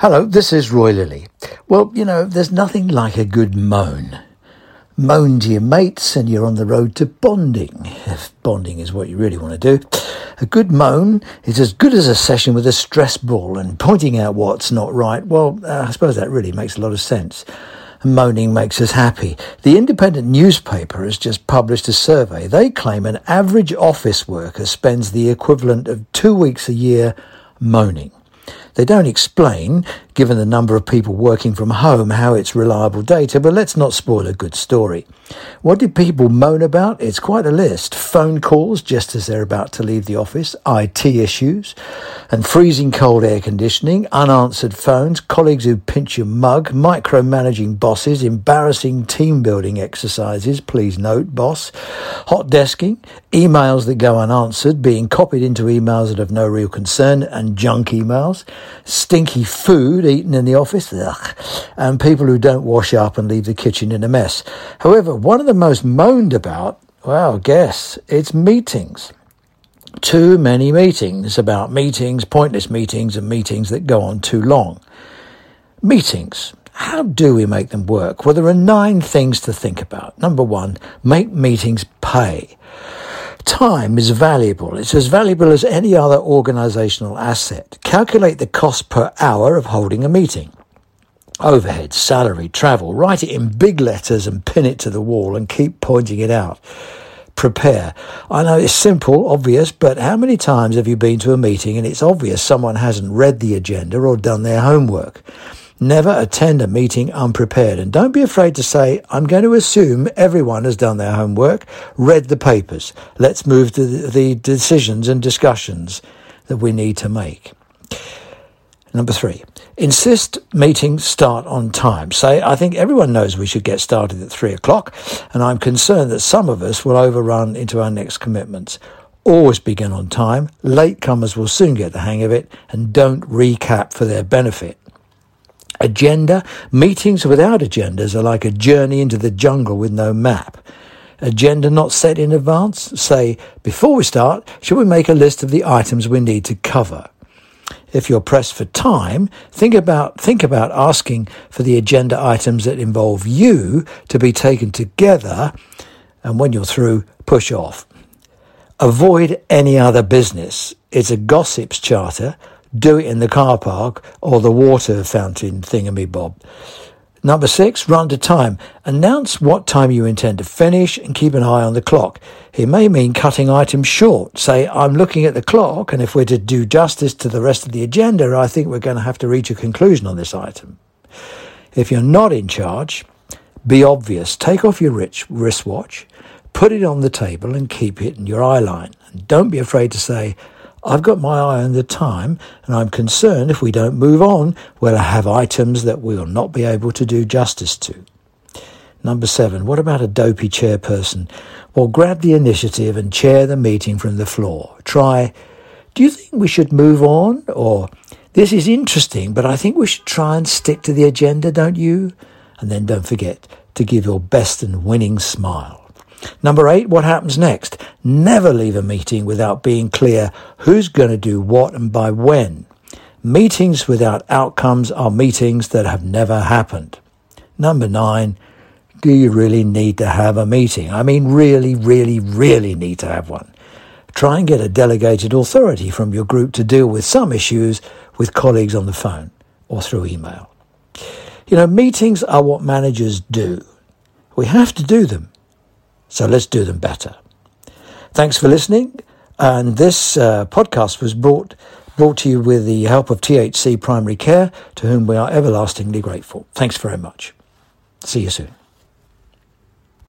Hello, this is Roy Lilly. Well, you know, there's nothing like a good moan. Moan to your mates and you're on the road to bonding, if bonding is what you really want to do. A good moan is as good as a session with a stress ball and pointing out what's not right. Well, uh, I suppose that really makes a lot of sense. Moaning makes us happy. The independent newspaper has just published a survey. They claim an average office worker spends the equivalent of two weeks a year moaning. They don't explain, given the number of people working from home, how it's reliable data, but let's not spoil a good story. What did people moan about? It's quite a list. Phone calls just as they're about to leave the office, IT issues, and freezing cold air conditioning, unanswered phones, colleagues who pinch your mug, micromanaging bosses, embarrassing team building exercises, please note, boss, hot desking, emails that go unanswered, being copied into emails that have no real concern, and junk emails stinky food eaten in the office, ugh, and people who don't wash up and leave the kitchen in a mess. However, one of the most moaned about, well, guess, it's meetings. Too many meetings about meetings, pointless meetings, and meetings that go on too long. Meetings. How do we make them work? Well, there are nine things to think about. Number one, make meetings pay. Time is valuable. It's as valuable as any other organizational asset. Calculate the cost per hour of holding a meeting. Overhead, salary, travel. Write it in big letters and pin it to the wall and keep pointing it out. Prepare. I know it's simple, obvious, but how many times have you been to a meeting and it's obvious someone hasn't read the agenda or done their homework? Never attend a meeting unprepared. And don't be afraid to say, I'm going to assume everyone has done their homework, read the papers. Let's move to the decisions and discussions that we need to make. Number three, insist meetings start on time. Say, I think everyone knows we should get started at three o'clock, and I'm concerned that some of us will overrun into our next commitments. Always begin on time. Latecomers will soon get the hang of it, and don't recap for their benefit. Agenda. Meetings without agendas are like a journey into the jungle with no map. Agenda not set in advance. Say, before we start, should we make a list of the items we need to cover? If you're pressed for time, think about, think about asking for the agenda items that involve you to be taken together. And when you're through, push off. Avoid any other business. It's a gossips charter do it in the car park or the water fountain thingamy-bob. Number six, run to time. Announce what time you intend to finish and keep an eye on the clock. It may mean cutting items short. Say, I'm looking at the clock, and if we're to do justice to the rest of the agenda, I think we're going to have to reach a conclusion on this item. If you're not in charge, be obvious. Take off your wristwatch, put it on the table, and keep it in your eye line. And don't be afraid to say, I've got my eye on the time, and I'm concerned if we don't move on, we'll have items that we will not be able to do justice to. Number seven, what about a dopey chairperson? Well, grab the initiative and chair the meeting from the floor. Try, do you think we should move on? Or, this is interesting, but I think we should try and stick to the agenda, don't you? And then don't forget to give your best and winning smile. Number eight, what happens next? Never leave a meeting without being clear who's going to do what and by when. Meetings without outcomes are meetings that have never happened. Number nine, do you really need to have a meeting? I mean, really, really, really need to have one. Try and get a delegated authority from your group to deal with some issues with colleagues on the phone or through email. You know, meetings are what managers do. We have to do them. So let's do them better. Thanks for listening. And this uh, podcast was brought brought to you with the help of THC Primary Care, to whom we are everlastingly grateful. Thanks very much. See you soon.